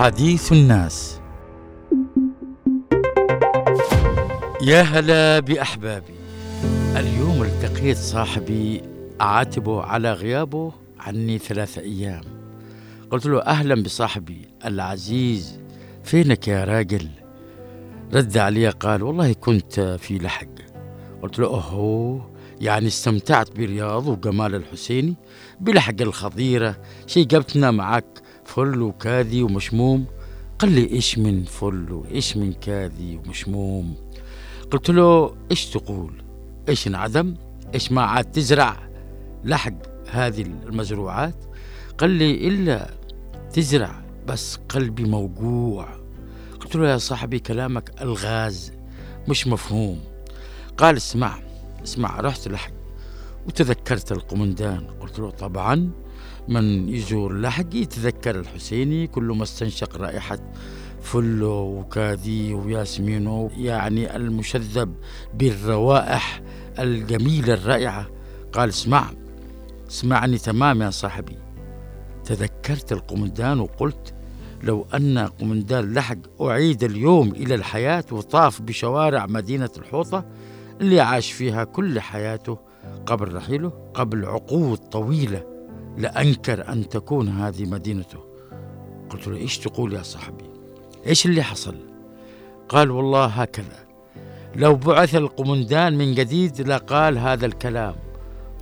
حديث الناس. يا هلا بأحبابي. اليوم التقيت صاحبي أعاتبه على غيابه عني ثلاثة أيام. قلت له أهلا بصاحبي العزيز. فينك يا راجل؟ رد علي قال والله كنت في لحق. قلت له أوهو يعني استمتعت برياض وجمال الحسيني بلحق الخضيرة. شي جبتنا معك فل وكاذي ومشموم. قال لي إيش من فل وإيش من كاذي ومشموم. قلت له إيش تقول؟ إيش انعدم؟ إيش ما عاد تزرع؟ لحق هذه المزروعات. قال لي إلا تزرع بس قلبي موجوع. قلت له يا صاحبي كلامك الغاز مش مفهوم. قال اسمع اسمع رحت لحق وتذكرت القمندان. قلت له طبعا. من يزور لحق يتذكر الحسيني كل ما استنشق رائحة فله وكاذي وياسمينه يعني المشذب بالروائح الجميلة الرائعة. قال اسمع اسمعني تمام يا صاحبي. تذكرت القمندان وقلت لو أن قمندان لحق أعيد اليوم إلى الحياة وطاف بشوارع مدينة الحوطة اللي عاش فيها كل حياته قبل رحيله قبل عقود طويلة لأنكر أن تكون هذه مدينته. قلت له إيش تقول يا صاحبي؟ إيش اللي حصل؟ قال والله هكذا. لو بعث القمندان من جديد لقال هذا الكلام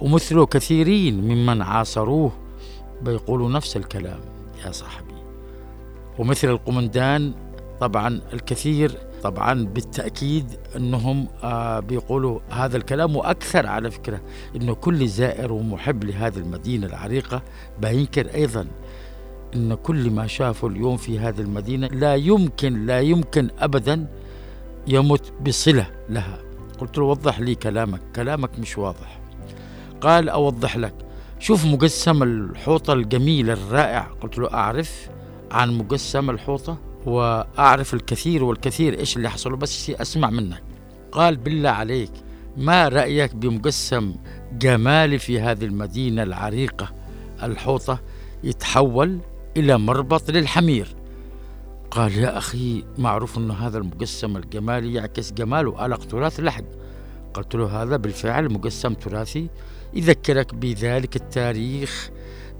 ومثله كثيرين ممن عاصروه بيقولوا نفس الكلام يا صاحبي. ومثل القمندان طبعا الكثير طبعا بالتأكيد أنهم آه بيقولوا هذا الكلام وأكثر على فكرة أنه كل زائر ومحب لهذه المدينة العريقة بينكر أيضا أن كل ما شافه اليوم في هذه المدينة لا يمكن لا يمكن أبدا يمت بصلة لها. قلت له وضح لي كلامك كلامك مش واضح. قال أوضح لك شوف مقسم الحوطة الجميل الرائع قلت له أعرف عن مقسم الحوطة؟ وأعرف الكثير والكثير إيش اللي حصل بس أسمع منك. قال بالله عليك ما رأيك بمقسم جمالي في هذه المدينة العريقة؟ الحوطة يتحول إلى مربط للحمير. قال يا أخي معروف أن هذا المقسم الجمالي يعكس جمال وألق تراث لحق قلت له هذا بالفعل مقسم تراثي. يذكرك بذلك التاريخ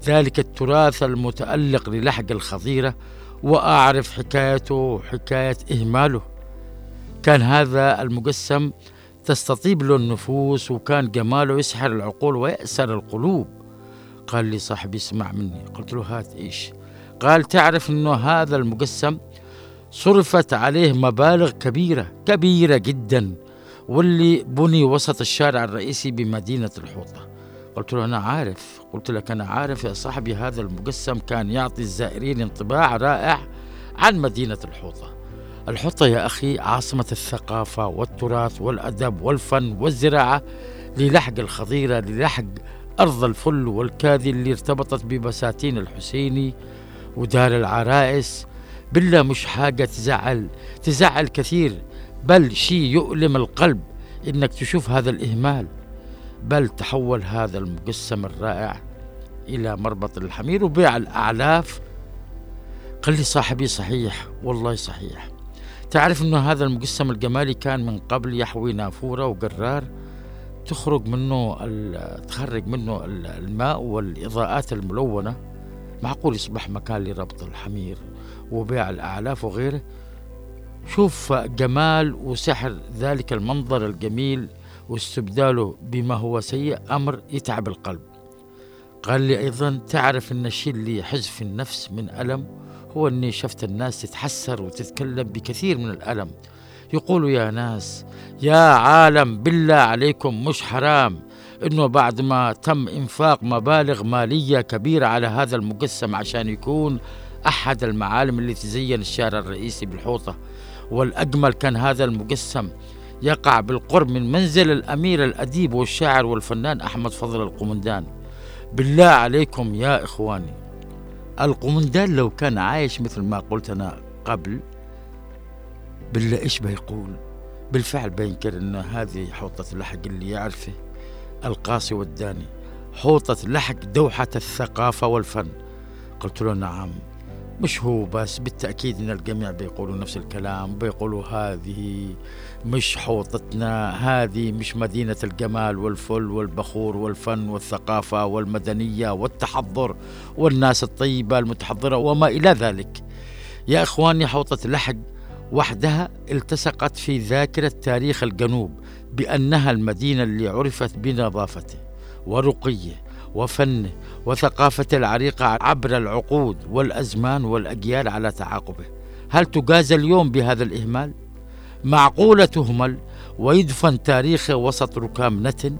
ذلك التراث المتألق للحق الخضيرة وأعرف حكايته وحكاية إهماله. كان هذا المقسم تستطيب له النفوس وكان جماله يسحر العقول ويأسر القلوب. قال لي صاحبي اسمع مني. قلت له هات إيش؟ قال تعرف أنه هذا المقسم صرفت عليه مبالغ كبيرة كبيرة جدا واللي بني وسط الشارع الرئيسي بمدينة الحوطة. قلت له أنا عارف. قلت لك أنا عارف يا صاحبي هذا المقسم كان يعطي الزائرين انطباع رائع عن مدينة الحوطة. الحوطة يا أخي عاصمة الثقافة والتراث والأدب والفن والزراعة للحق الخضيرة للحق أرض الفل والكاذي اللي ارتبطت ببساتين الحسيني ودار العرائس. بالله مش حاجة تزعل تزعل كثير بل شيء يؤلم القلب إنك تشوف هذا الإهمال. بل تحول هذا المقسم الرائع إلى مربط الحمير وبيع الأعلاف. قال لي صاحبي صحيح والله صحيح. تعرف أنه هذا المقسم الجمالي كان من قبل يحوي نافورة وقرار تخرج منه تخرج منه الماء والإضاءات الملونة. معقول يصبح مكان لربط الحمير وبيع الأعلاف وغيره؟ شوف جمال وسحر ذلك المنظر الجميل واستبداله بما هو سيء أمر يتعب القلب. قال لي أيضا تعرف أن الشيء اللي يحز في النفس من ألم هو أني شفت الناس تتحسر وتتكلم بكثير من الألم. يقولوا يا ناس يا عالم بالله عليكم مش حرام إنه بعد ما تم إنفاق مبالغ مالية كبيرة على هذا المقسم عشان يكون أحد المعالم اللي تزين الشارع الرئيسي بالحوطة. والأجمل كان هذا المقسم يقع بالقرب من منزل الأمير الأديب والشاعر والفنان أحمد فضل القمندان. بالله عليكم يا إخواني. القمندان لو كان عايش مثل ما قلت أنا قبل بالله إيش بيقول؟ بالفعل بينكر إن هذه حوطة لحق اللي يعرفه القاسي والداني. حوطة لحق دوحة الثقافة والفن. قلت له نعم. مش هو بس بالتأكيد أن الجميع بيقولوا نفس الكلام بيقولوا هذه مش حوطتنا هذه مش مدينة الجمال والفل والبخور والفن والثقافة والمدنية والتحضر والناس الطيبة المتحضرة وما إلى ذلك. يا إخواني حوطة لحق وحدها التصقت في ذاكرة تاريخ الجنوب بأنها المدينة اللي عرفت بنظافته ورقيه وفنه وثقافته العريقة عبر العقود والأزمان والأجيال على تعاقبه. هل تجازى اليوم بهذا الإهمال؟ معقولة تهمل ويدفن تاريخه وسط ركام نتن؟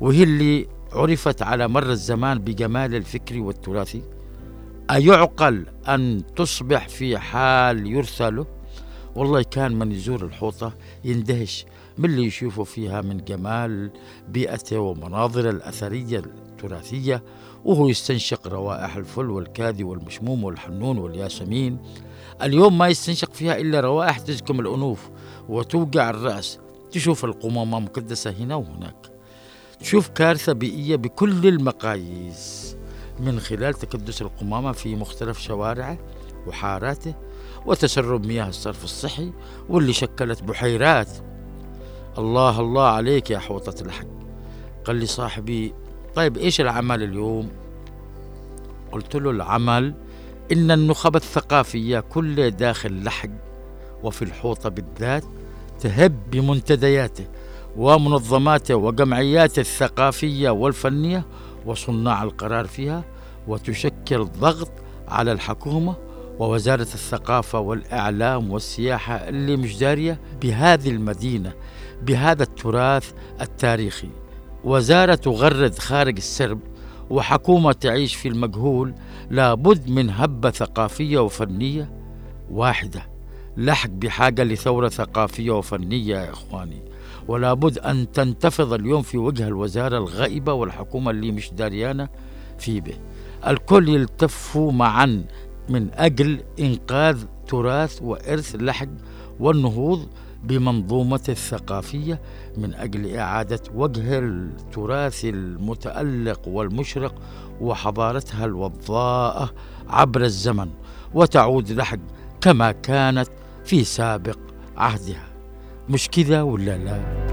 وهي اللي عرفت على مر الزمان بجمال الفكر والتراثي أيعقل أن تصبح في حال يرثى له؟ والله كان من يزور الحوطة يندهش من اللي يشوفه فيها من جمال بيئته ومناظر الأثرية التراثية وهو يستنشق روائح الفل والكاذي والمشموم والحنون والياسمين. اليوم ما يستنشق فيها إلا روائح تزكم الأنوف وتوقع الرأس تشوف القمامة مقدسة هنا وهناك. تشوف كارثة بيئية بكل المقاييس من خلال تكدس القمامة في مختلف شوارعه وحاراته وتسرب مياه الصرف الصحي واللي شكلت بحيرات. الله الله عليك يا حوطة الحق. قال لي صاحبي طيب إيش العمل اليوم؟ قلت له العمل إن النخب الثقافية كلها داخل لحق وفي الحوطة بالذات تهب بمنتدياته ومنظماته وجمعياته الثقافية والفنية وصناع القرار فيها وتشكل ضغط على الحكومة ووزارة الثقافة والإعلام والسياحة اللي مش داريه بهذه المدينة بهذا التراث التاريخي. وزارة تغرد خارج السرب وحكومة تعيش في المجهول لابد من هبة ثقافية وفنية واحدة. لحق بحاجة لثورة ثقافية وفنية يا إخواني. ولا بد أن تنتفض اليوم في وجه الوزارة الغائبة والحكومة اللي مش داريانة في به. الكل يلتفوا معا من أجل إنقاذ تراث وإرث لحق والنهوض بمنظومة الثقافية من أجل إعادة وجه التراث المتألق والمشرق وحضارتها الوضاءة عبر الزمن وتعود لحق كما كانت في سابق عهدها مش كذا ولا لا؟